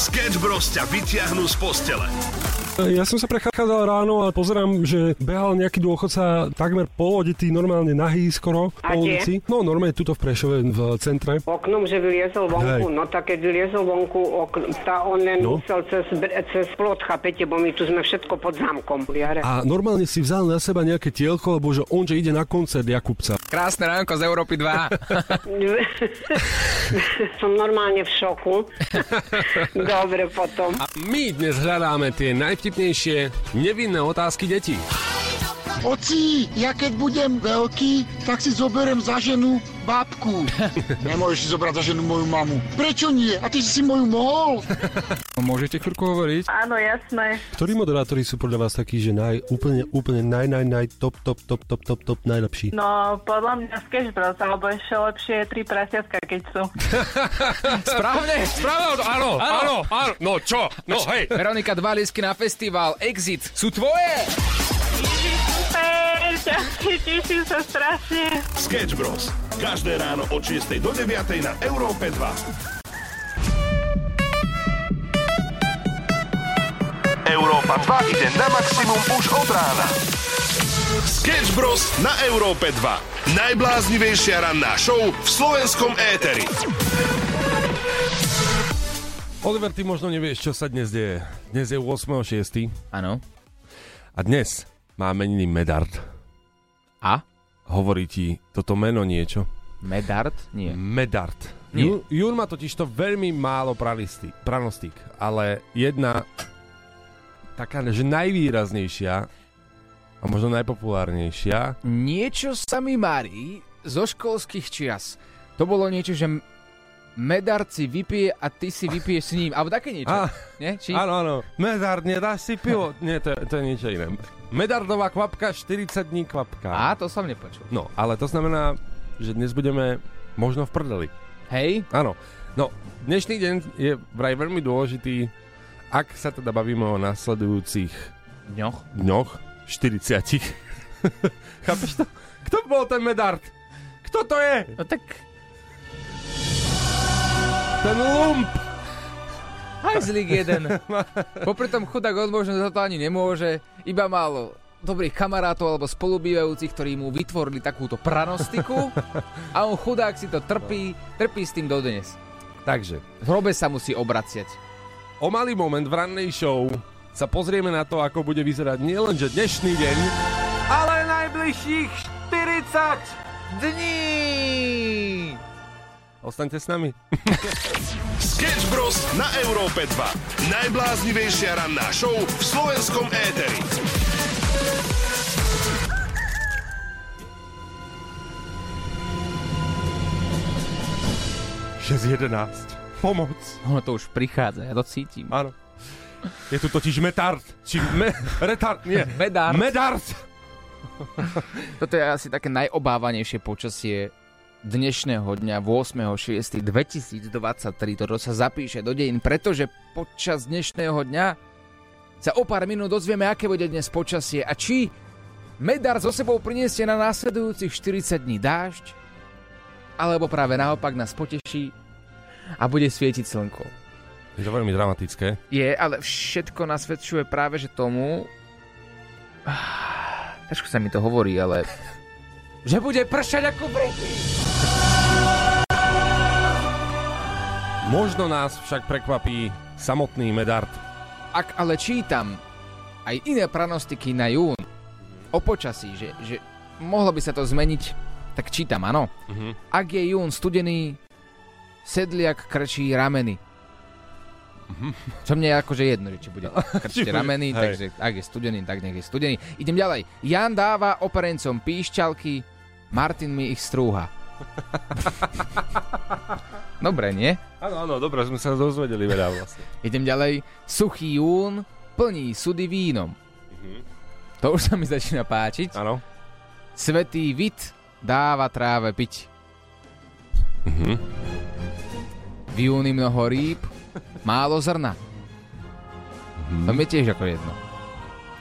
Sketch Bros ťa vyťahnú z postele. Ja som sa prechádzal ráno a pozerám, že behal nejaký dôchodca takmer polodetý, normálne nahý skoro A po kde? ulici. No normálne tuto v Prešove, v centre. Oknom, že vyliezol vonku, Hej. no tak keď vyliezol vonku, okn, tá on len No. musel cez, cez plot, chápete, bo my tu sme všetko pod zámkom. Jare. A normálne si vzal na seba nejaké tielko, lebo že on, že ide na koncert Jakubca. Krásne ránko z Európy 2. Som normálne v šoku. Dobre potom. A my dnes hľadáme tie najvtipnejšie nevinné otázky detí. Oci, ja keď budem veľký, tak si zoberiem za ženu babku. Nemôžeš si zobrať za ženu moju mamu. Prečo nie? A ty si si moju mohol? Môžete chvíľku hovoriť? Áno, jasné. Ktorí moderátori sú podľa vás takí, že naj, úplne, úplne naj, naj, naj, top, top, top, top, top, top, najlepší? No, podľa mňa Sketch Bros, alebo ešte lepšie tri prasiatka, keď sú. Správne? Správne, áno, áno, áno, no čo? No hej. Veronika, dva lísky na festival Exit sú tvoje! Super, teším sa strašne. Sketch Bros. Každé ráno od 6 do 9 na Európe 2. Európa 2 ide na maximum už od rána. Sketch Bros. na Európe 2. Najbláznivejšia ranná show v slovenskom éteri. Oliver, ty možno nevieš, čo sa dnes deje. Dnes je 8.6. Áno. a dnes má meniny Medard. A? Hovorí ti toto meno niečo? Medard? Nie. Medard. Nie. Jún, Jún má totiž to veľmi málo pranisty- pranostík, ale jedna taká, že najvýraznejšia a možno najpopulárnejšia. Niečo sa mi marí zo školských čias. To bolo niečo, že Medard si vypije a ty si vypiješ s ním. Alebo také niečo. Á, Nie? Či? Áno, áno. Medard, nedáš si pivo? Nie, to, to je niečo iné. Medardová kvapka, 40 dní kvapka. Á, to som nepočul. No, ale to znamená, že dnes budeme možno v prdeli. Hej? Áno. No, dnešný deň je vraj veľmi dôležitý, ak sa teda bavíme o nasledujúcich Dňoch. dňoch, 40. Chápeš to? Kto bol ten Medard? Kto to je? No tak... Ten lump! Hajzlík jeden. Popri tom chudák on možno za to ani nemôže. Iba mal dobrých kamarátov alebo spolubývajúcich, ktorí mu vytvorili takúto pranostiku a on chudák si to trpí, trpí s tým dodnes. Takže, hrobe sa musí obraciať. o malý moment v rannej show sa pozrieme na to, ako bude vyzerať nielenže dnešný deň, ale najbližších 40 dní! Ostaňte s nami. Sketch Bros. na Európe 2. Najbláznivejšia ranná show v slovenskom éteri. 11. Pomoc. Ono to už prichádza, ja to cítim. Áno. Je tu totiž metard. Či me, retard, nie. Medard. Medard. Toto je asi také najobávanejšie počasie dnešného dňa 8.6.2023. Toto sa zapíše do dejín, pretože počas dnešného dňa sa o pár minút dozvieme, aké bude dnes počasie a či Medar so sebou priniesie na následujúcich 40 dní dážď, alebo práve naopak nás poteší a bude svietiť slnko. Je to veľmi dramatické. Je, ale všetko nasvedčuje práve že tomu... Ah, Ťažko sa mi to hovorí, ale... Že bude pršať ako brety. Možno nás však prekvapí samotný Medard. Ak ale čítam aj iné pranostiky na jún o počasí, že, že mohlo by sa to zmeniť, tak čítam, áno. Mhm. Ak je jún studený, sedliak krčí rameny. Čo mne je akože jedno, že či bude krčiť bude- rameny, hej. takže ak je studený, tak nech je studený. Idem ďalej. Jan dáva operencom píšťalky, Martin mi ich strúha. Dobre, nie? Áno, áno, dobre, sme sa dozvedeli veľa vlastne. Idem ďalej. Suchý jún plní sudy vínom. To už sa mi začína páčiť. Áno. Svetý vid dáva tráve piť. Mhm. V júni mnoho rýb, málo zrna. To mi je tiež ako jedno.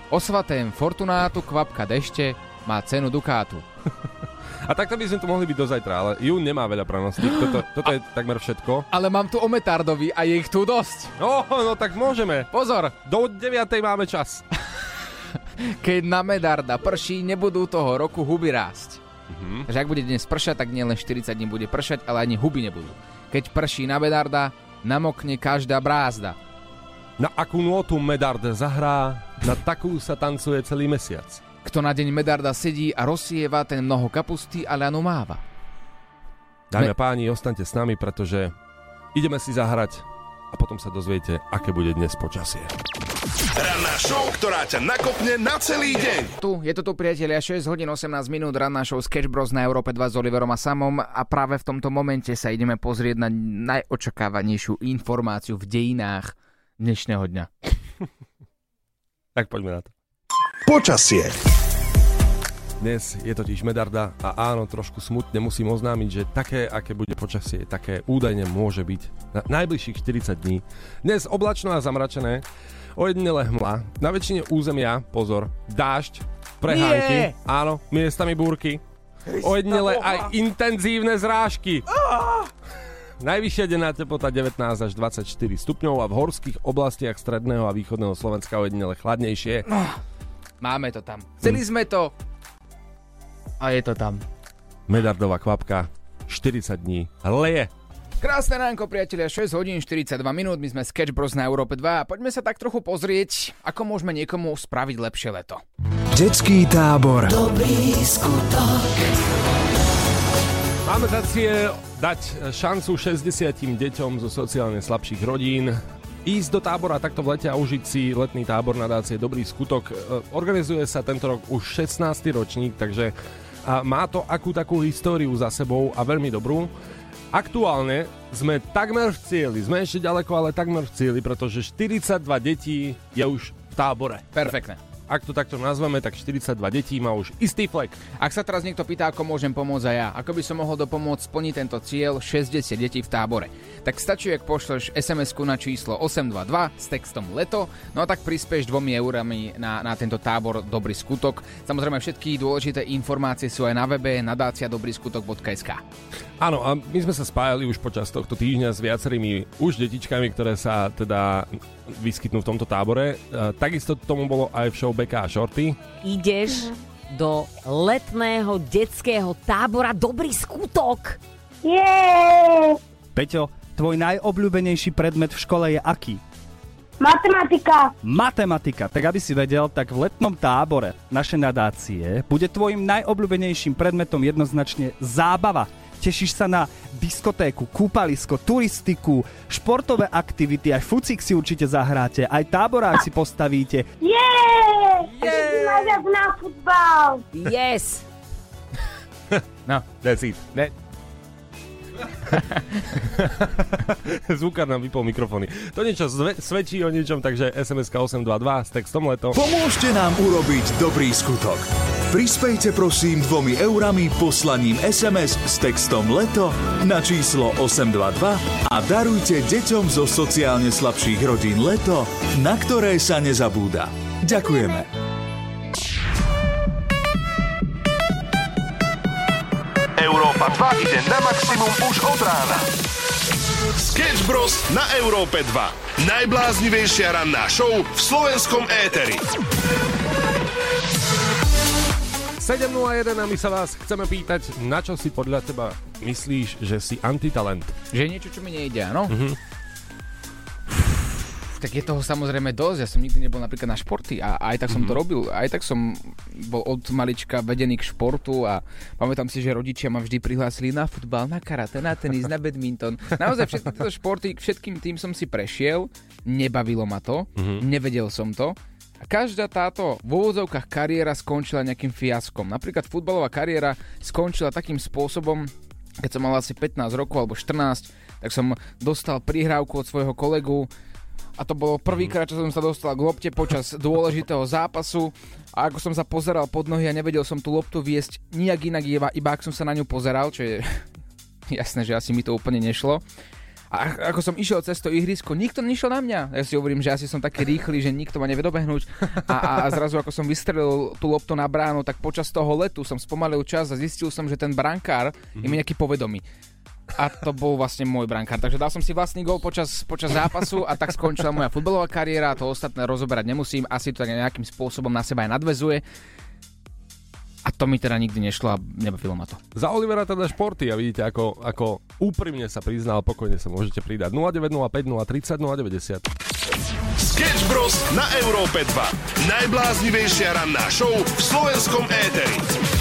O svatém Fortunátu kvapka dešte má cenu dukátu. A takto by sme tu mohli byť do zajtra, ale Jún nemá veľa pranostík, toto, toto je takmer všetko. Ale mám tu o Metardovi a je ich tu dosť. No, no tak môžeme. Pozor, Do 9. máme čas. keď na Medarda prší, nebudú toho roku huby rásť. Mhm. Takže ak bude dnes pršať, tak nielen 40 dní bude pršať, ale ani huby nebudú. Keď prší na Medarda, namokne každá brázda. Na akú nôtu Medard zahrá, na takú sa tancuje celý mesiac. Kto na deň Medarda sedí a rozsieva, ten mnoho kapusty a ľanu máva. Dámy a páni, ostaňte s nami, pretože ideme si zahrať a potom sa dozviete, aké bude dnes počasie. Ranná show, ktorá ťa nakopne na celý deň. Tu, je to tu priatelia, 6 hodín 18 minút, ranná show Sketch Bros na Európe 2 s Oliverom a Samom a práve v tomto momente sa ideme pozrieť na najočakávanejšiu informáciu v dejinách dnešného dňa. Tak poďme na to. Počasie. Dnes je totiž Medarda a áno, trošku smutne musím oznámiť, že také, aké bude počasie, také údajne môže byť na najbližších 40 dní. Dnes oblačno a zamračené, ojedinele hmla, na väčšine územia, pozor, dážď, prehánky, áno, miestami búrky, ojedinele aj intenzívne zrážky. Najvyššia denná teplota 19 až 24 stupňov a v horských oblastiach stredného a východného Slovenska ojedinele chladnejšie. Máme to tam. Chceli sme to a je to tam. Medardová kvapka, 40 dní, leje. Krásne ránko, priatelia, 6 hodín 42 minút, my sme Sketch Bros na Európe 2 a poďme sa tak trochu pozrieť, ako môžeme niekomu spraviť lepšie leto. Detský tábor. Máme za cieľ dať šancu 60 deťom zo sociálne slabších rodín ísť do tábora takto v lete a užiť si letný tábor nadácie Dobrý skutok. E, Organizuje sa tento rok už 16. ročník, takže má to akú takú históriu za sebou a veľmi dobrú. Aktuálne sme takmer v cieli, sme ešte ďaleko, ale takmer v cieli, pretože 42 detí je už v tábore. Perfektné. Ak to takto nazveme, tak 42 detí má už istý flek. Ak sa teraz niekto pýta, ako môžem pomôcť aj ja, ako by som mohol dopomôcť splniť tento cieľ 60 detí v tábore, tak stačí, ak pošleš sms na číslo 822 s textom leto, no a tak prispieš dvomi eurami na, na tento tábor Dobrý skutok. Samozrejme všetky dôležité informácie sú aj na webe nadáciadobryskutok.sk. Áno, a my sme sa spájali už počas tohto týždňa s viacerými už detičkami, ktoré sa teda vyskytnú v tomto tábore. E, Takisto tomu bolo aj v show Beka a Shorty. ideš do letného detského tábora Dobrý skutok. Peťo, tvoj najobľúbenejší predmet v škole je aký? Matematika. Matematika. Tak aby si vedel, tak v letnom tábore naše nadácie bude tvojim najobľúbenejším predmetom jednoznačne zábava. Tešíš sa na diskotéku, kúpalisko, turistiku, športové aktivity, aj fucik si určite zahráte, aj táborák si postavíte. Yeah! Yeah! Na futbal. Yes. No, That's it. ne, Zvukár nám vypol mikrofóny. To niečo zve- svedčí o niečom, takže SMS 822 s textom leto. Pomôžte nám urobiť dobrý skutok. Prispejte prosím dvomi eurami poslaním SMS s textom leto na číslo 822 a darujte deťom zo sociálne slabších rodín leto, na ktoré sa nezabúda. Ďakujeme. 2 ide na maximum už od rána. Sketch Bros. na Európe 2. Najbláznivejšia ranná show v slovenskom éteri. 7.01 a my sa vás chceme pýtať, na čo si podľa teba myslíš, že si antitalent? že je niečo, čo mi nejde, áno? Tak je toho samozrejme dosť, ja som nikdy nebol napríklad na športy a aj tak som to robil, aj tak som bol od malička vedený k športu a pamätám si, že rodičia ma vždy prihlásili na futbal, na karate, na tenis, na badminton. Naozaj všetky tieto športy, k všetkým tým som si prešiel, nebavilo ma to, nevedel som to. A každá táto v úvodzovkách kariéra skončila nejakým fiaskom. Napríklad futbalová kariéra skončila takým spôsobom, keď som mal asi 15 rokov alebo 14, tak som dostal prihrávku od svojho kolegu a to bolo prvýkrát, čo som sa dostal k lopte počas dôležitého zápasu a ako som sa pozeral pod nohy a nevedel som tú loptu viesť nijak inak, iba, iba ak som sa na ňu pozeral, čo je jasné, že asi mi to úplne nešlo. A ako som išiel cez to ihrisko, nikto nešiel na mňa. Ja si hovorím, že asi som taký rýchly, že nikto ma nevie dobehnúť. A, a, a zrazu ako som vystrelil tú loptu na bránu, tak počas toho letu som spomalil čas a zistil som, že ten brankár je mi nejaký povedomý. A to bol vlastne môj brankár. Takže dal som si vlastný gol počas, počas zápasu a tak skončila moja futbalová kariéra. To ostatné rozoberať nemusím. Asi to nejakým spôsobom na seba aj nadvezuje. A to mi teda nikdy nešlo a nebavilo ma to. Za Olivera teda športy a vidíte, ako, ako úprimne sa priznal, pokojne sa môžete pridať. 0905 030 090. Sketch Bros. na Európe 2. Najbláznivejšia ranná show v slovenskom éteri.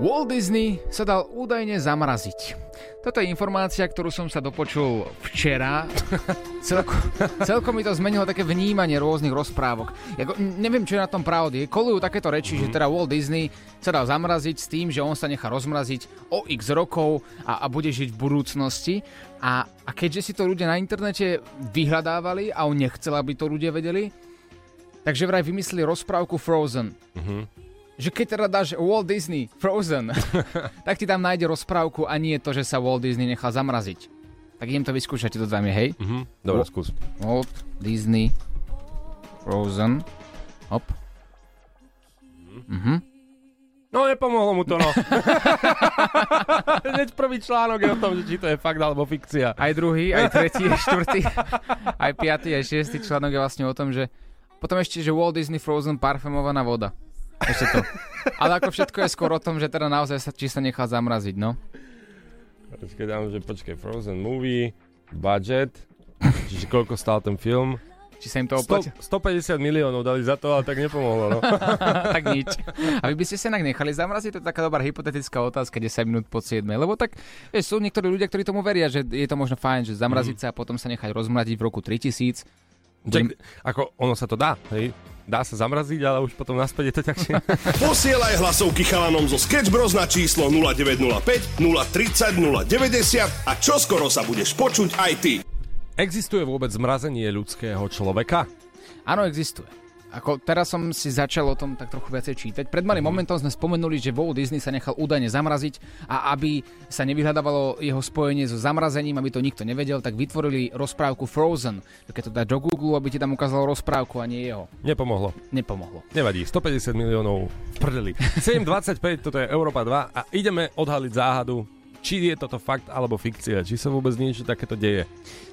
Walt Disney sa dal údajne zamraziť. Toto je informácia, ktorú som sa dopočul včera. Celko, celkom mi to zmenilo také vnímanie rôznych rozprávok. Jako, neviem, čo je na tom pravdy. Kolujú takéto reči, mm-hmm. že teda Walt Disney sa dal zamraziť s tým, že on sa nechá rozmraziť o x rokov a, a bude žiť v budúcnosti. A, a keďže si to ľudia na internete vyhľadávali a on nechcel, aby to ľudia vedeli, takže vraj vymysleli rozprávku Frozen. Mm-hmm že keď teda dáš Walt Disney Frozen, tak ti tam nájde rozprávku a nie to, že sa Walt Disney nechal zamraziť. Tak idem to vyskúšať, to dáme, hej? Mhm, dobre, skús. Walt Disney Frozen. Hop. Mhm. No nepomohlo mu to, no. Hneď prvý článok je o tom, že či to je fakt alebo fikcia. Aj druhý, aj tretí, aj štvrtý, aj piatý, aj šiestý článok je vlastne o tom, že potom ešte, že Walt Disney Frozen parfumovaná voda. Ešte to. Ale ako všetko je skôr o tom, že teda naozaj sa, či sa nechá zamraziť, no. Počkaj, dám, že počkaj, Frozen movie, budget, čiže koľko stál ten film. Či sa im to oplatí? 150 miliónov dali za to, ale tak nepomohlo, no. tak nič. A vy by ste sa inak nechali zamraziť? To je taká dobrá hypotetická otázka, 10 minút po 7. Lebo tak, vieš, sú niektorí ľudia, ktorí tomu veria, že je to možno fajn, že zamraziť mm. sa a potom sa nechať rozmradiť v roku 3000. Čak, ako ono sa to dá, hej? Dá sa zamraziť, ale už potom naspäť je to ťažšie. Posielaj hlasovky chalanom zo Sketch Bros na číslo 0905 030 090 a čoskoro sa budeš počuť aj ty. Existuje vôbec zmrazenie ľudského človeka? Áno, existuje. Ako teraz som si začal o tom tak trochu viacej čítať. Pred malým mm. momentom sme spomenuli, že Walt Disney sa nechal údajne zamraziť a aby sa nevyhľadávalo jeho spojenie so zamrazením, aby to nikto nevedel, tak vytvorili rozprávku Frozen. Keď to dá do Google, aby ti tam ukázalo rozprávku a nie jeho. Nepomohlo. Nepomohlo. Nevadí, 150 miliónov v prdeli. 7.25, toto je Európa 2 a ideme odhaliť záhadu či je toto fakt alebo fikcia, či sa vôbec niečo takéto deje.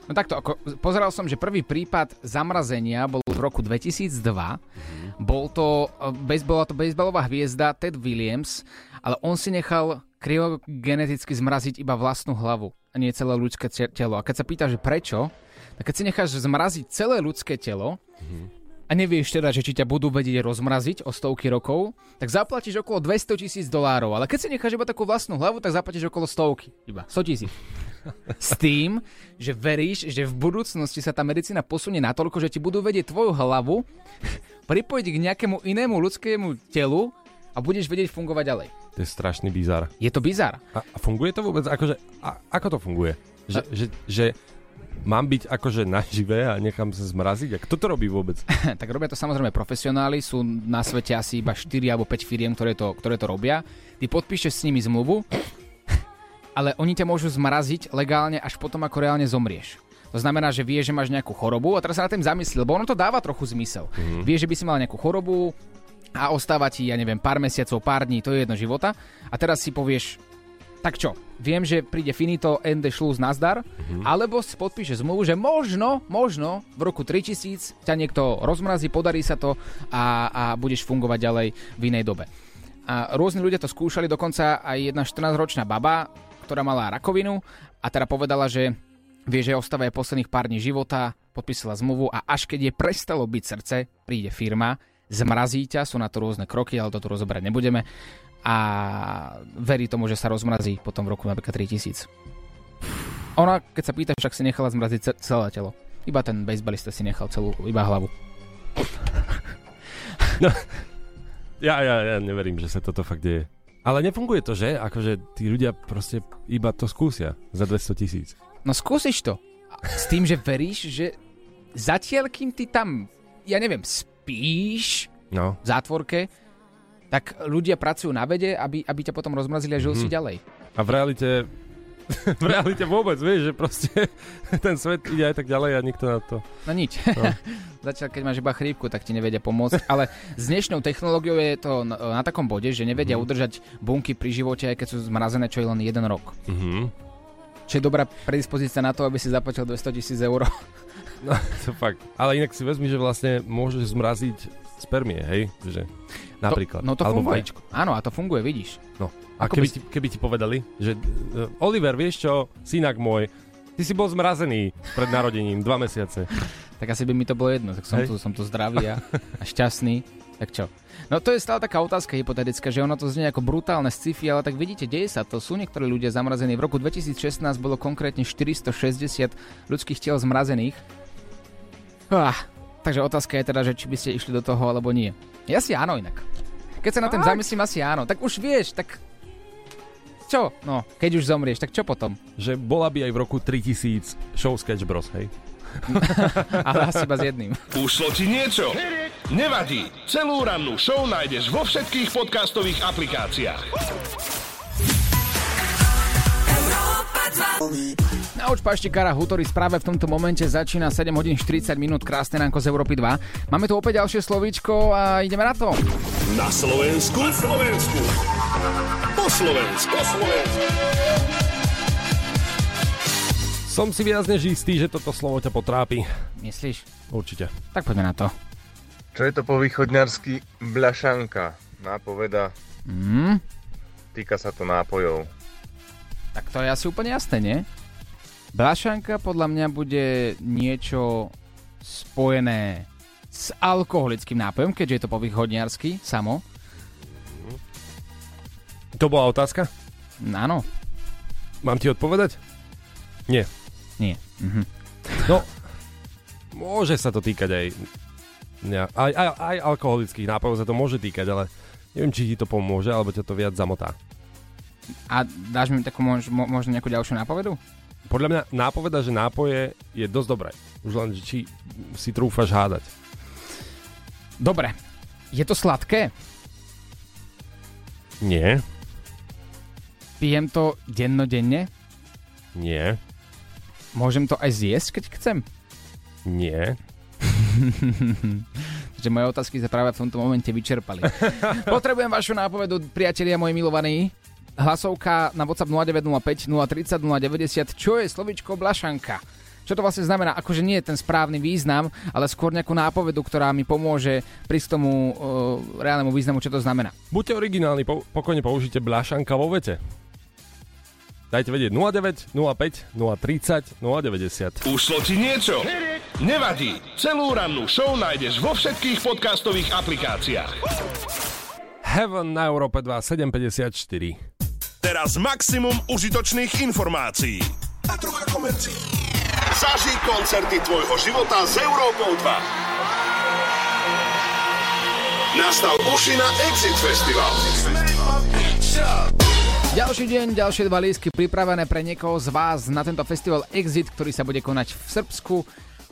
No takto, ako, pozeral som, že prvý prípad zamrazenia bol v roku 2002. Mm-hmm. Bol to, base, bola to baseballová hviezda Ted Williams, ale on si nechal kryogeneticky zmraziť iba vlastnú hlavu a nie celé ľudské telo. A keď sa pýta, že prečo, tak keď si necháš zmraziť celé ľudské telo, mm-hmm a nevieš teda, že či ťa budú vedieť rozmraziť o stovky rokov, tak zaplatíš okolo 200 tisíc dolárov. Ale keď si necháš iba takú vlastnú hlavu, tak zaplatíš okolo stovky. Iba 100 tisíc. S tým, že veríš, že v budúcnosti sa tá medicína posunie natoľko, že ti budú vedieť tvoju hlavu pripojiť k nejakému inému ľudskému telu a budeš vedieť fungovať ďalej. To je strašný bizar. Je to bizar. A, a funguje to vôbec? Akože, a, ako to funguje? Že, a... že, že mám byť akože naživé a nechám sa zmraziť? A kto to robí vôbec? tak robia to samozrejme profesionáli, sú na svete asi iba 4 alebo 5 firiem, ktoré to, ktoré to robia. Ty podpíšeš s nimi zmluvu, ale oni ťa môžu zmraziť legálne až potom, ako reálne zomrieš. To znamená, že vieš, že máš nejakú chorobu a teraz sa na tým zamyslí, lebo ono to dáva trochu zmysel. Mm-hmm. Vieš, že by si mal nejakú chorobu a ostáva ti, ja neviem, pár mesiacov, pár dní, to je jedno života a teraz si povieš, tak čo, viem, že príde finito end šluz nazdar, mm-hmm. alebo si podpíše zmluvu, že možno, možno v roku 3000 ťa niekto rozmrazí, podarí sa to a, a budeš fungovať ďalej v inej dobe. A rôzni ľudia to skúšali, dokonca aj jedna 14-ročná baba, ktorá mala rakovinu a teda povedala, že vie, že ostáva aj posledných pár dní života, podpísala zmluvu a až keď je prestalo byť srdce, príde firma, zmrazí ťa, sú na to rôzne kroky, ale toto rozoberať nebudeme a verí tomu, že sa rozmrazí potom v roku napríklad 3000. Ona, keď sa pýta, však si nechala zmraziť celé telo. Iba ten baseballista si nechal celú, iba hlavu. No, ja, ja, ja neverím, že sa toto fakt deje. Ale nefunguje to, že? Akože tí ľudia proste iba to skúsia za 200 tisíc. No skúsiš to. S tým, že veríš, že zatiaľ, kým ty tam, ja neviem, spíš no. v zátvorke, tak ľudia pracujú na vede, aby, aby ťa potom rozmrazili a žil mm. si ďalej. A v realite v realite vôbec, vieš, že proste ten svet ide aj tak ďalej a nikto na to... No nič. No. Zatiaľ, keď máš iba chrípku, tak ti nevedia pomôcť. Ale s dnešnou technológiou je to na, na takom bode, že nevedia Mhm. udržať bunky pri živote, aj keď sú zmrazené, čo je len jeden rok. Mhm. Čo je dobrá predispozícia na to, aby si zaplatil 200 tisíc eur. No, to fakt. Ale inak si vezmi, že vlastne môžeš zmraziť spermie, hej? Že napríklad. To, no to Alebo funguje. vajíčko. Áno, a to funguje, vidíš. No. A Ako keby by ti, keby ti povedali, že uh, Oliver, vieš čo, synak môj, ty si bol zmrazený pred narodením dva mesiace. Tak asi by mi to bolo jedno, tak som, Hej. tu, som tu zdravý a, a šťastný. Tak čo? No to je stále taká otázka hypotetická, že ono to znie ako brutálne sci-fi, ale tak vidíte, deje sa to. Sú niektorí ľudia zamrazení. V roku 2016 bolo konkrétne 460 ľudských tiel zmrazených. Ah, takže otázka je teda, že či by ste išli do toho alebo nie. Ja si áno inak. Keď sa na tým zamyslím, asi áno. Tak už vieš, tak čo? No, keď už zomrieš, tak čo potom? Že bola by aj v roku 3000 show Sketch Bros, hej? Ale asi iba s jedným. Ušlo ti niečo? Nevadí. Celú rannú show nájdeš vo všetkých podcastových aplikáciách. Nauč paštikára Hutoris práve v tomto momente začína 7 hodín 40 minút krásne ránko z Európy 2. Máme tu opäť ďalšie slovíčko a ideme na to. Na Slovensku. Na Slovensku. Po Slovensku. Po Slovensku. Som si viac než istý, že toto slovo ťa potrápi. Myslíš? Určite. Tak poďme na to. Čo je to po východňarsky blašanka? Nápoveda. Mm, Týka sa to nápojov. tak to je asi úplne jasné, nie? Blašanka podľa mňa bude niečo spojené s alkoholickým nápojom, keďže je to po východňarsky samo. To bola otázka? Áno. Mám ti odpovedať? Nie. Nie. Mhm. No, môže sa to týkať aj, ne, aj, aj, aj alkoholických nápojov sa to môže týkať, ale neviem, či ti to pomôže, alebo ťa to viac zamotá. A dáš mi takú mož, mo, možno nejakú ďalšiu nápovedu? Podľa mňa nápoveda, že nápoje je dosť dobré. Už len, že či si trúfaš hádať. Dobre. Je to sladké? Nie, Pijem to dennodenne? nie, Môžem to aj zjesť, keď chcem? nie. že moje otázky sa práve v tomto momente vyčerpali. Potrebujem vašu nápovedu, priatelia moji milovaní. Hlasovka na WhatsApp 0905 030 090. Čo je slovičko blašanka? Čo to vlastne znamená? Akože nie je ten správny význam, ale skôr nejakú nápovedu, ktorá mi pomôže k tomu uh, reálnemu významu, čo to znamená. Buďte originálni, po, pokojne použite blašanka vo vete. Dajte vedieť 09, 05, 030, 090. Ušlo ti niečo? Nevadí. Celú rannú show nájdeš vo všetkých podcastových aplikáciách. Heaven na Európe 2, 754. Teraz maximum užitočných informácií. A trocha komercií. Zažij koncerty tvojho života s Európou 2. Nastav uši na Exit Festival. Ďalší deň, ďalšie dva lístky pripravené pre niekoho z vás na tento festival Exit, ktorý sa bude konať v Srbsku.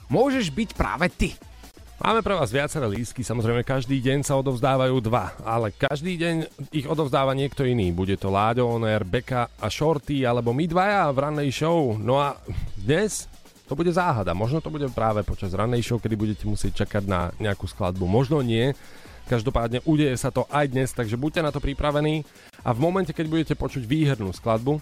Môžeš byť práve ty. Máme pre vás viaceré lístky, samozrejme každý deň sa odovzdávajú dva, ale každý deň ich odovzdáva niekto iný. Bude to Láďo, Oner, Beka a Shorty, alebo my dvaja v rannej show. No a dnes to bude záhada. Možno to bude práve počas rannej show, kedy budete musieť čakať na nejakú skladbu. Možno nie. Každopádne udeje sa to aj dnes, takže buďte na to pripravení a v momente, keď budete počuť výhernú skladbu,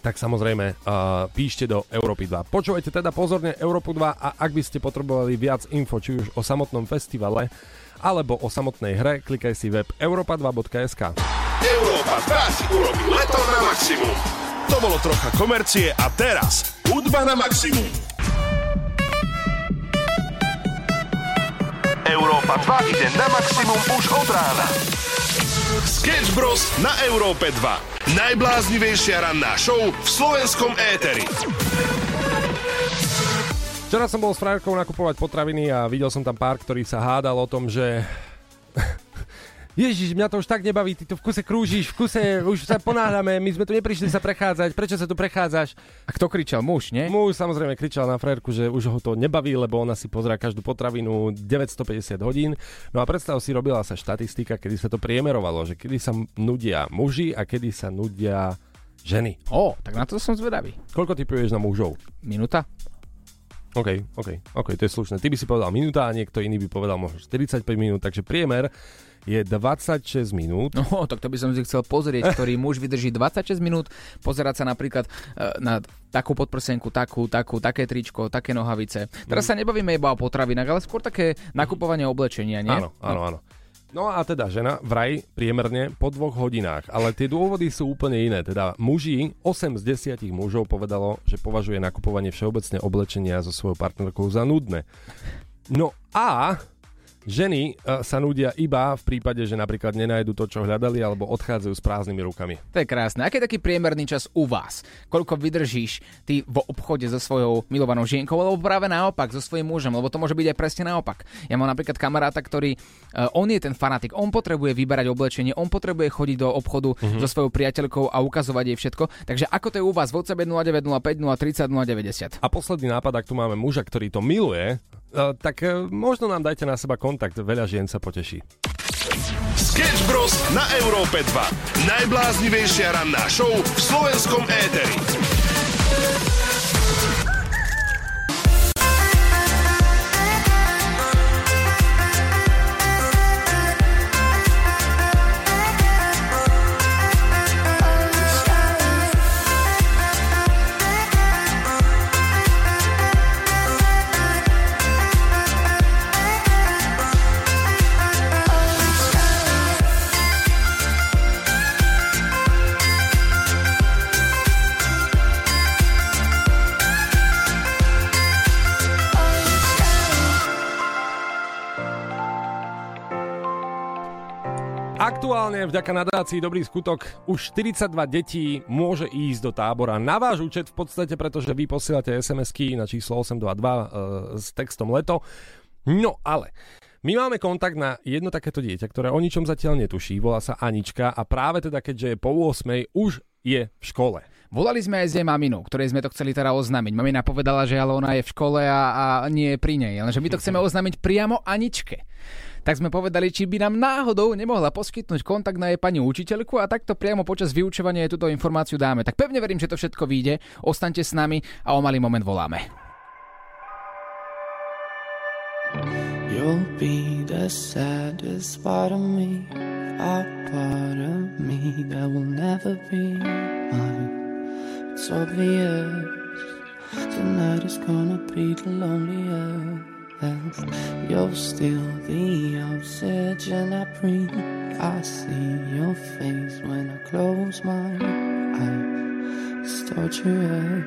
tak samozrejme uh, píšte do Európy 2. Počúvajte teda pozorne Európu 2 a ak by ste potrebovali viac info, či už o samotnom festivale alebo o samotnej hre, klikaj si web europa2.sk. Európa 2 si urobí leto na maximum. To bolo trocha komercie a teraz hudba na maximum. Európa 2 ide na maximum už od rána. Sketch Bros. na Európe 2. Najbláznivejšia ranná show v slovenskom éteri. Včera som bol s frajerkou nakupovať potraviny a videl som tam pár, ktorý sa hádal o tom, že... Ježiš, mňa to už tak nebaví, ty tu v kuse krúžiš, v kuse už sa ponáhľame, my sme tu neprišli sa prechádzať, prečo sa tu prechádzaš? A kto kričal? Muž, nie? Muž samozrejme kričal na frajerku, že už ho to nebaví, lebo ona si pozrá každú potravinu 950 hodín. No a predstav si, robila sa štatistika, kedy sa to priemerovalo, že kedy sa nudia muži a kedy sa nudia ženy. Ó, tak na to som zvedavý. Koľko typuješ na mužov? Minúta? OK, OK, OK, to je slušné. Ty by si povedal minúta a niekto iný by povedal možno 45 minút, takže priemer je 26 minút. No, tak to by som si chcel pozrieť, ktorý muž vydrží 26 minút, pozerať sa napríklad e, na takú podprsenku, takú, takú, také tričko, také nohavice. Teraz sa nebavíme iba o potravinách, ale skôr také nakupovanie oblečenia, nie? Áno, áno, áno. No a teda žena vraj priemerne po dvoch hodinách, ale tie dôvody sú úplne iné. Teda muži, 8 z 10 mužov povedalo, že považuje nakupovanie všeobecne oblečenia so svojou partnerkou za nudné. No a Ženy e, sa nudia iba v prípade, že napríklad nenajdu to, čo hľadali, alebo odchádzajú s prázdnymi rukami. To je krásne. Aký je taký priemerný čas u vás? Koľko vydržíš ty v obchode so svojou milovanou žienkou, alebo práve naopak, so svojím mužom, lebo to môže byť aj presne naopak. Ja mám napríklad kamaráta, ktorý, uh, on je ten fanatik, on potrebuje vyberať oblečenie, on potrebuje chodiť do obchodu Mhm. so svojou priateľkou a ukazovať jej všetko. Takže ako to je u vás? WhatsApp 0905 030 090. A posledný nápad, ak tu máme muža, ktorý to miluje, e, tak e, možno nám dajte na seba kontakt, veľa žien sa poteší. Sketch Bros. na Európe 2. Najbláznivejšia ranná show v slovenskom éteri. Aktuálne vďaka nadácii Dobrý skutok už 42 detí môže ísť do tábora na váš účet v podstate, pretože vy posielate SMS-ky na číslo 822 e, s textom leto. No ale my máme kontakt na jedno takéto dieťa, ktoré o ničom zatiaľ netuší, volá sa Anička a práve teda keďže je po 8 už je v škole. Volali sme aj z jej maminu, ktorej sme to chceli teda oznámiť. Mamina povedala, že ale ona je v škole a, a nie je pri nej, lenže my to chceme oznámiť priamo Aničke. Tak sme povedali, či by nám náhodou nemohla poskytnúť kontakt na jej pani učiteľku a takto priamo počas vyučovania jej túto informáciu dáme. Tak pevne verím, že to všetko vyjde. Ostaňte s nami a o malý moment voláme. You'll be the saddest part of me, a part of me that will never be mine. It's obvious tonight is gonna be the loneliest. You're still the oxygen I breathe. I see your face when I close my eyes. It's torture.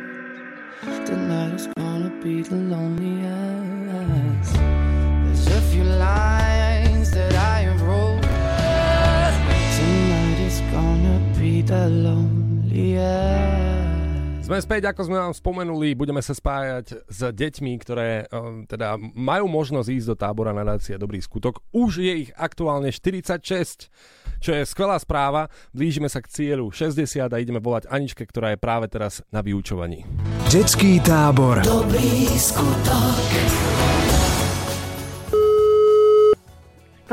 Tonight is gonna be the loneliest. There's a few lines that I wrote. Tonight is gonna be the loneliest. Sme späť, ako sme vám spomenuli, budeme sa spájať s deťmi, ktoré um, teda majú možnosť ísť do tábora nadácia Dobrý skutok. Už je ich aktuálne 46, čo je skvelá správa. Blížime sa k cieľu 60 a ideme volať Aničke, ktorá je práve teraz na vyučovaní. Detský tábor. Dobrý skutok.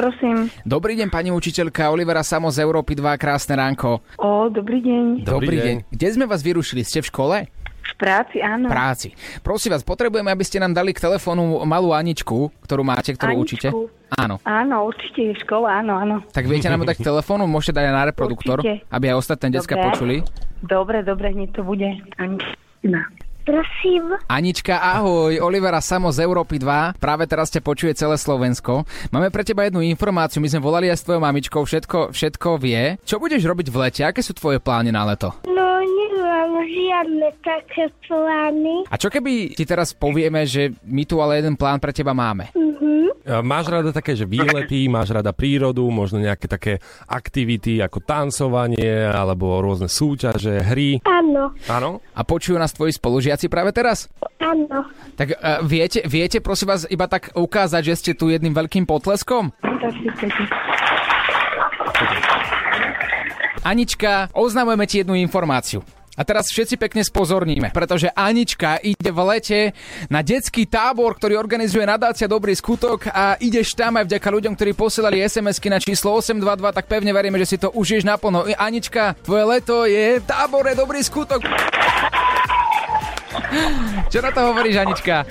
Prosím. Dobrý deň, pani učiteľka Olivera Samo z Európy 2, krásne ránko. O, dobrý deň. Dobrý, deň. Kde sme vás vyrušili? Ste v škole? V práci, áno. práci. Prosím vás, potrebujeme, aby ste nám dali k telefónu malú Aničku, ktorú máte, ktorú Aničku? učíte. Áno. Áno, určite je v škole, áno, áno. Tak viete nám dať k telefónu, môžete dať aj na reproduktor, Určite. aby aj ostatné decka Dobre. počuli. Dobre, dobre, hneď to bude. Anička. Prosím. Anička, ahoj, Olivera Samo z Európy 2. Práve teraz ťa počuje celé Slovensko. Máme pre teba jednu informáciu, my sme volali aj s tvojou mamičkou, všetko, všetko vie. Čo budeš robiť v lete? Aké sú tvoje plány na leto? No, nemám žiadne také plány. A čo keby ti teraz povieme, že my tu ale jeden plán pre teba máme? Mhm. A Máš rada také, že výlety, máš rada prírodu, možno nejaké také aktivity ako tancovanie alebo rôzne súťaže, hry. Áno, Áno? A počujú nás tvoji spolužiaci práve teraz? áno. Tak uh, viete, viete prosím vás iba tak ukázať, že ste tu jedným veľkým potleskom? Anička, oznamujeme ti jednu informáciu. A teraz všetci pekne spozorníme, pretože Anička ide v lete na detský tábor, ktorý organizuje nadácia Dobrý skutok a ideš tam aj vďaka ľuďom, ktorí posielali SMS-ky na číslo 822, tak pevne veríme, že si to užiješ naplno. Anička, tvoje leto je v tábore Dobrý skutok. Čo na to hovoríš, Anička?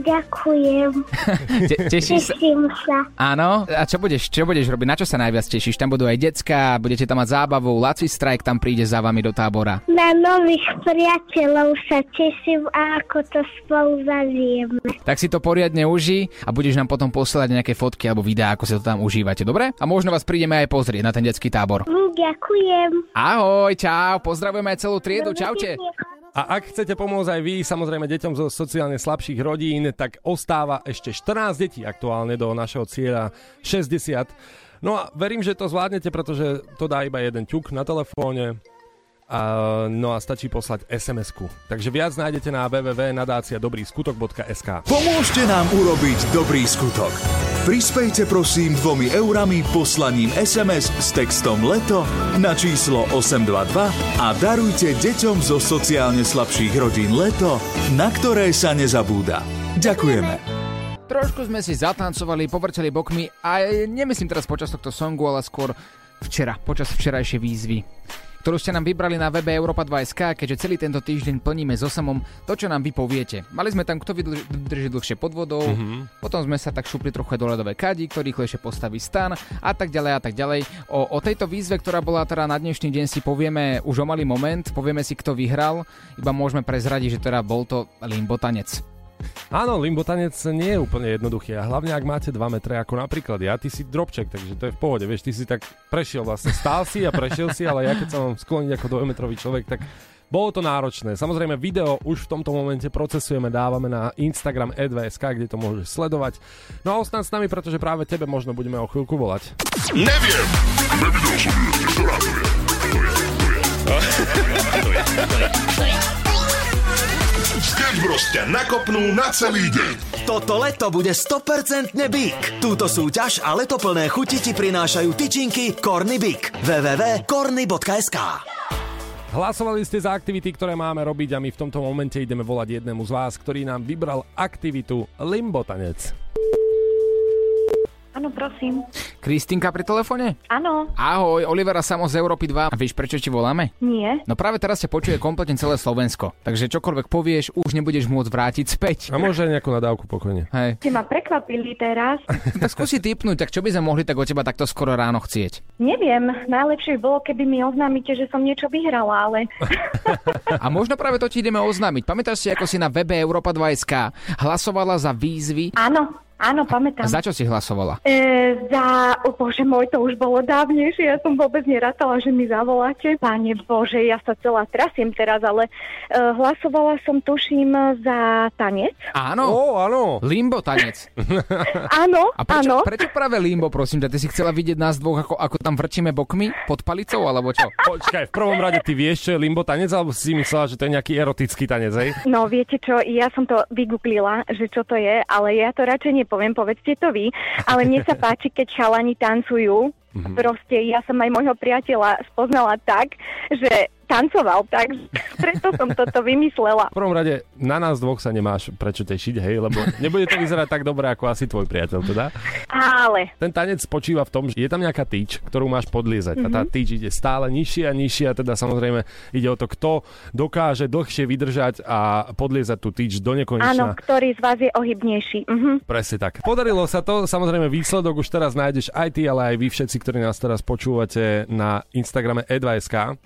Ďakujem. Te- tešíš sa? Teším sa. Áno. A čo budeš, čo budeš robiť? Na čo sa najviac tešíš? Tam budú aj decka, budete tam mať zábavu, Laci Strike tam príde za vami do tábora. Na nových priateľov sa teším a ako to spolu zažijeme. Tak si to poriadne uži a budeš nám potom posielať nejaké fotky alebo videá, ako si to tam užívate, dobre? A možno vás prídeme aj pozrieť na ten detský tábor. Mm, Ďakujem. Ahoj, čau, pozdravujeme aj celú triedu, čaute. A ak chcete pomôcť aj vy, samozrejme deťom zo sociálne slabších rodín, tak ostáva ešte 14 detí aktuálne do našeho cieľa 60. No a verím, že to zvládnete, pretože to dá iba jeden ťuk na telefóne. No a stačí poslať SMS-ku. Takže viac nájdete na www.nadáciadobrýskutok.sk Pomôžte nám urobiť dobrý skutok. Prispejte prosím dvomi eurami poslaním SMS s textom LETO na číslo 822 a darujte deťom zo sociálne slabších rodín LETO, na ktoré sa nezabúda. Ďakujeme. Trošku sme si zatancovali, povrteli bokmi a nemyslím teraz počas tohto songu, ale skôr včera, počas včerajšej výzvy ktorú ste nám vybrali na webe Europa 2.sk, keďže celý tento týždeň plníme so samom to, čo nám vy poviete. Mali sme tam, kto vydrž- vydrží dlhšie pod vodou, mm-hmm. potom sme sa tak šupli trochu do ľadové kadí, kto rýchlejšie postaví stan a tak ďalej a tak ďalej. O, o tejto výzve, ktorá bola teda na dnešný deň, si povieme už o malý moment, povieme si, kto vyhral, iba môžeme prezradiť, že teda bol to Limbo tanec. Áno, limbo nie je úplne jednoduchý a hlavne ak máte 2 metre ako napríklad ja, ty si dropček, takže to je v pohode, vieš, ty si tak prešiel vlastne, stál si a prešiel si, ale ja keď sa mám skloniť ako dvojmetrový človek, tak bolo to náročné. Samozrejme, video už v tomto momente procesujeme, dávame na Instagram e2sk, kde to môžeš sledovať. No a ostan s nami, pretože práve tebe možno budeme o chvíľku volať. Neviem! Nevidel som to je? To je, to je. To je, to je. Ťa nakopnú na celý deň. Toto leto bude 100% Big. Túto súťaž a letoplné chuti ti prinášajú tyčinky Corny Big. www.corny.sk Hlasovali ste za aktivity, ktoré máme robiť a my v tomto momente ideme volať jednému z vás, ktorý nám vybral aktivitu Limbo tanec. Áno, prosím. Kristinka pri telefóne? Áno. Ahoj, Olivera Samo z Európy 2. A vieš, prečo ti voláme? Nie. No práve teraz ťa počuje kompletne celé Slovensko. Takže čokoľvek povieš, už nebudeš môcť vrátiť späť. A môže aj nejakú nadávku pokojne. Hej. Ste ma prekvapili teraz. tak skúsi typnúť, tak čo by sme mohli tak od teba takto skoro ráno chcieť? Neviem, najlepšie by bolo, keby mi oznámite, že som niečo vyhrala, ale... A možno práve to ti ideme oznámiť. Pamätáš si, ako si na webe Europa 2.sk hlasovala za výzvy? Áno, áno, pamätám. Za čo si hlasovala? E, za, o bože môj, to už bolo dávnejšie, ja som vôbec nerátala, že mi zavoláte. Pane bože, ja sa celá trasiem teraz, ale e, hlasovala som, tuším, za tanec. Áno. Ó, áno. Limbo tanec. Áno, A prečo, áno. prečo práve limbo, prosím ťa? Ty si chcela vidieť nás dvoch, ako, ako tam vrčíme bokmi pod palicou, alebo čo? Počkaj, v prvom rade ty vieš, čo je limbo tanec, alebo si myslela, že to je nejaký erotický tanec, hej? No viete čo, ja som to vygooglila, že čo to je, ale ja to radšej nepoviem, povedzte to vy. Ale mne sa páči, keď chalani tancujú. Mhm. Proste ja som aj môjho priateľa spoznala tak, že tancoval, tak preto som toto vymyslela. V prvom rade na nás dvoch sa nemáš prečo tešiť, hej, lebo nebude to vyzerať tak dobre ako asi tvoj priateľ, teda. Ale Ten tanec spočíva v tom, že je tam nejaká tyč, ktorú máš podliezať a tá Mhm. tyč ide stále nižšie a nižšie a teda samozrejme ide o to, kto dokáže dlhšie vydržať a podliezať tú tyč do áno, nekonečna. ktorý z vás je ohybnejší. Mhm. Presne tak. Podarilo sa to, samozrejme výsledok už teraz nájdeš aj ty, ale aj vy všetci, ktorí nás teraz počúvate na Instagrame E e2sk.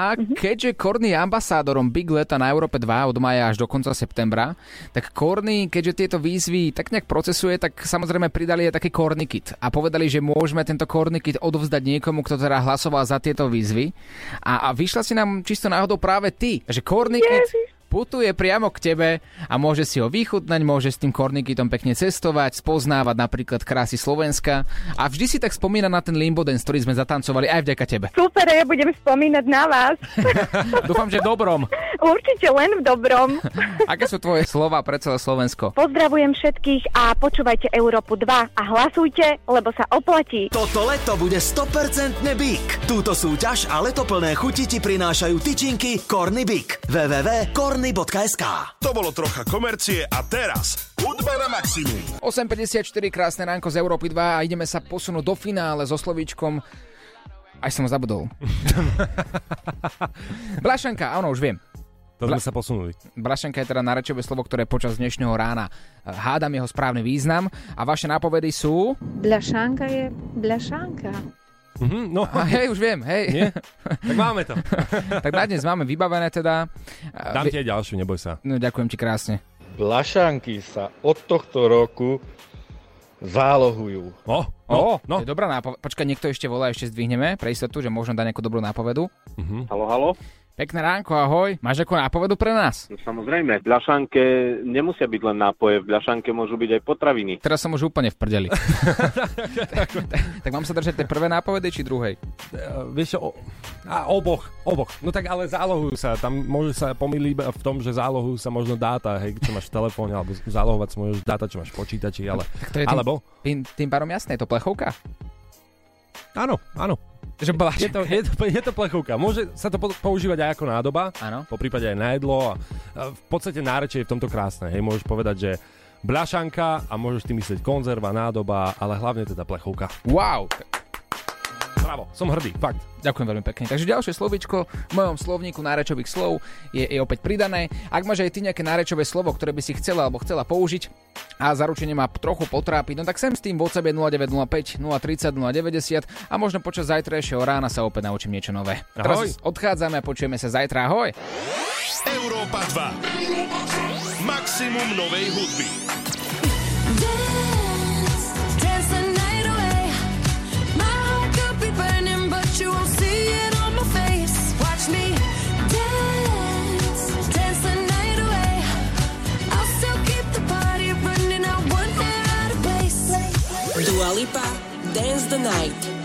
A keďže Korny je ambasádorom Big Leta na Európe 2 od maja až do konca septembra, tak Korny, keďže tieto výzvy tak nejak procesuje, tak samozrejme pridali aj taký Korny kit a povedali, že môžeme tento Korny kit odovzdať niekomu, kto teda hlasoval za tieto výzvy. A, a vyšla si nám čisto náhodou práve ty, že Korny kit putuje priamo k tebe a môže si ho vychutnať, môže s tým kornikitom pekne cestovať, spoznávať napríklad krásy Slovenska a vždy si tak spomína na ten limbo dance, ktorý sme zatancovali aj vďaka tebe. Super, ja budem spomínať na vás. Dúfam, že dobrom. Určite len v dobrom. Aké sú tvoje slova pre celé Slovensko? Pozdravujem všetkých a počúvajte Európu 2 a hlasujte, lebo sa oplatí. Toto leto bude 100% Bík. Túto súťaž a letoplné chuti ti prinášajú tyčinky Korny Bík. www.korny.sk To bolo trocha komercie a teraz hudba na maximum. 8.54, krásne ránko z Európy 2 a ideme sa posunúť do finále so slovíčkom aj som ho zabudol. Blašanka, áno, už viem. To sme sa posunuli. Blašanka je teda narečové slovo, ktoré počas dnešného rána eh, hádam jeho správny význam a vaše nápovedy sú... Bľašanka je bľašanka. Mhm, no. A hej, už viem, hej. Nie? Tak máme to. tak na dnes máme vybavené teda. Dám ti aj ďalšiu, neboj sa. No, ďakujem ti krásne. Blašanky sa od tohto roku zálohujú. No, no. To je dobrá nápoveda. Počkaj, niekto ešte volá, ešte zdvihneme pre istotu, že možno dá nejakú dobrú nápovedu. Uh-huh. Halo, halo. Pekné ránko, ahoj. Máš ako nápovedu pre nás? No, samozrejme, v Bľašanke nemusia byť len nápoje, v Bľašanke môžu byť aj potraviny. Teraz som už úplne v prdeli. tak, tak mám sa držať tej prvé nápovedy, či druhej? Uh, vieš o, a oboch, oboch. No tak ale zálohujú sa. Tam môže sa pomýliť v tom, že zálohujú sa možno dáta, hej, čo máš v telefóne, alebo zálohovať sa môžeš dáta, čo máš v počítači, ale... Tak to je alebo... Tým, tým, tým pádom jasné, je to plechovka? Áno, áno. Že je, to, je, to, je to plechovka. Môže sa to používať aj ako nádoba, Áno. po prípade aj na jedlo. A, v podstate nárečie je v tomto krásne. Hej, môžeš povedať, že blašanka a môžeš tým myslieť konzerva, nádoba, ale hlavne teda plechovka. Wow! Bravo, som hrdý, fakt. Ďakujem veľmi pekne. Takže ďalšie slovíčko v mojom slovníku nárečových slov je, je opäť pridané. Ak máš aj ty nejaké nárečové slovo, ktoré by si chcela alebo chcela použiť a zaručenie ma trochu potrápiť, no tak sem s tým WhatsApp je 0905 030 090 a možno počas zajtrajšieho rána sa opäť naučím niečo nové. Ahoj. Teraz odchádzame a počujeme sa zajtra. Ahoj! Európa 2. Maximum novej hudby. Lipa, dance the night.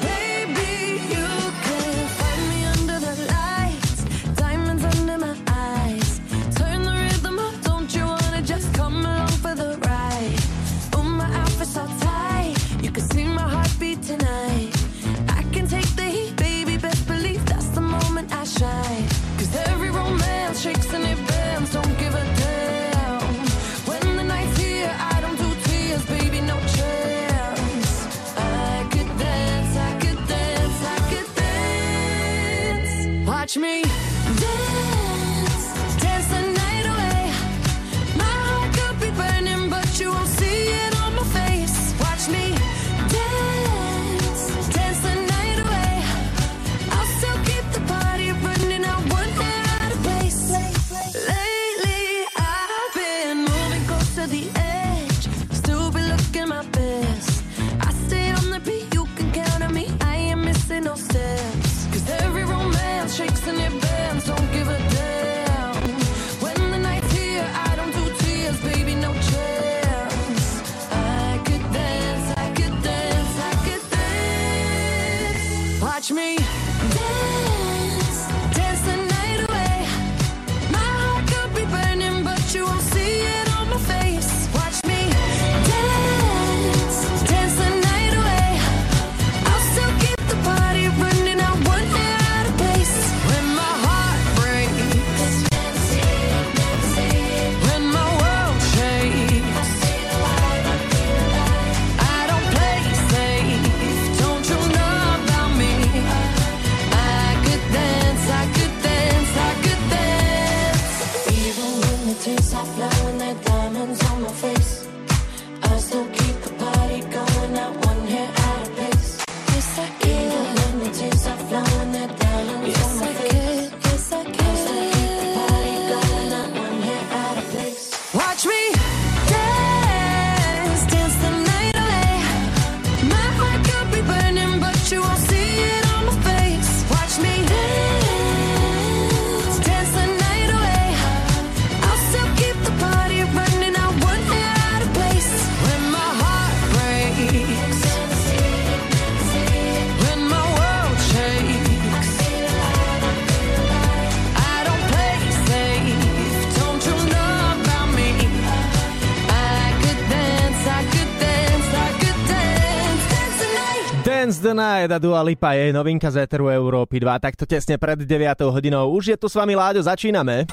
Dance the Night a Dua Lipa je novinka z Eteru Európy 2, takto tesne pred 9 hodinou. Už je tu s vami Láďo, začíname.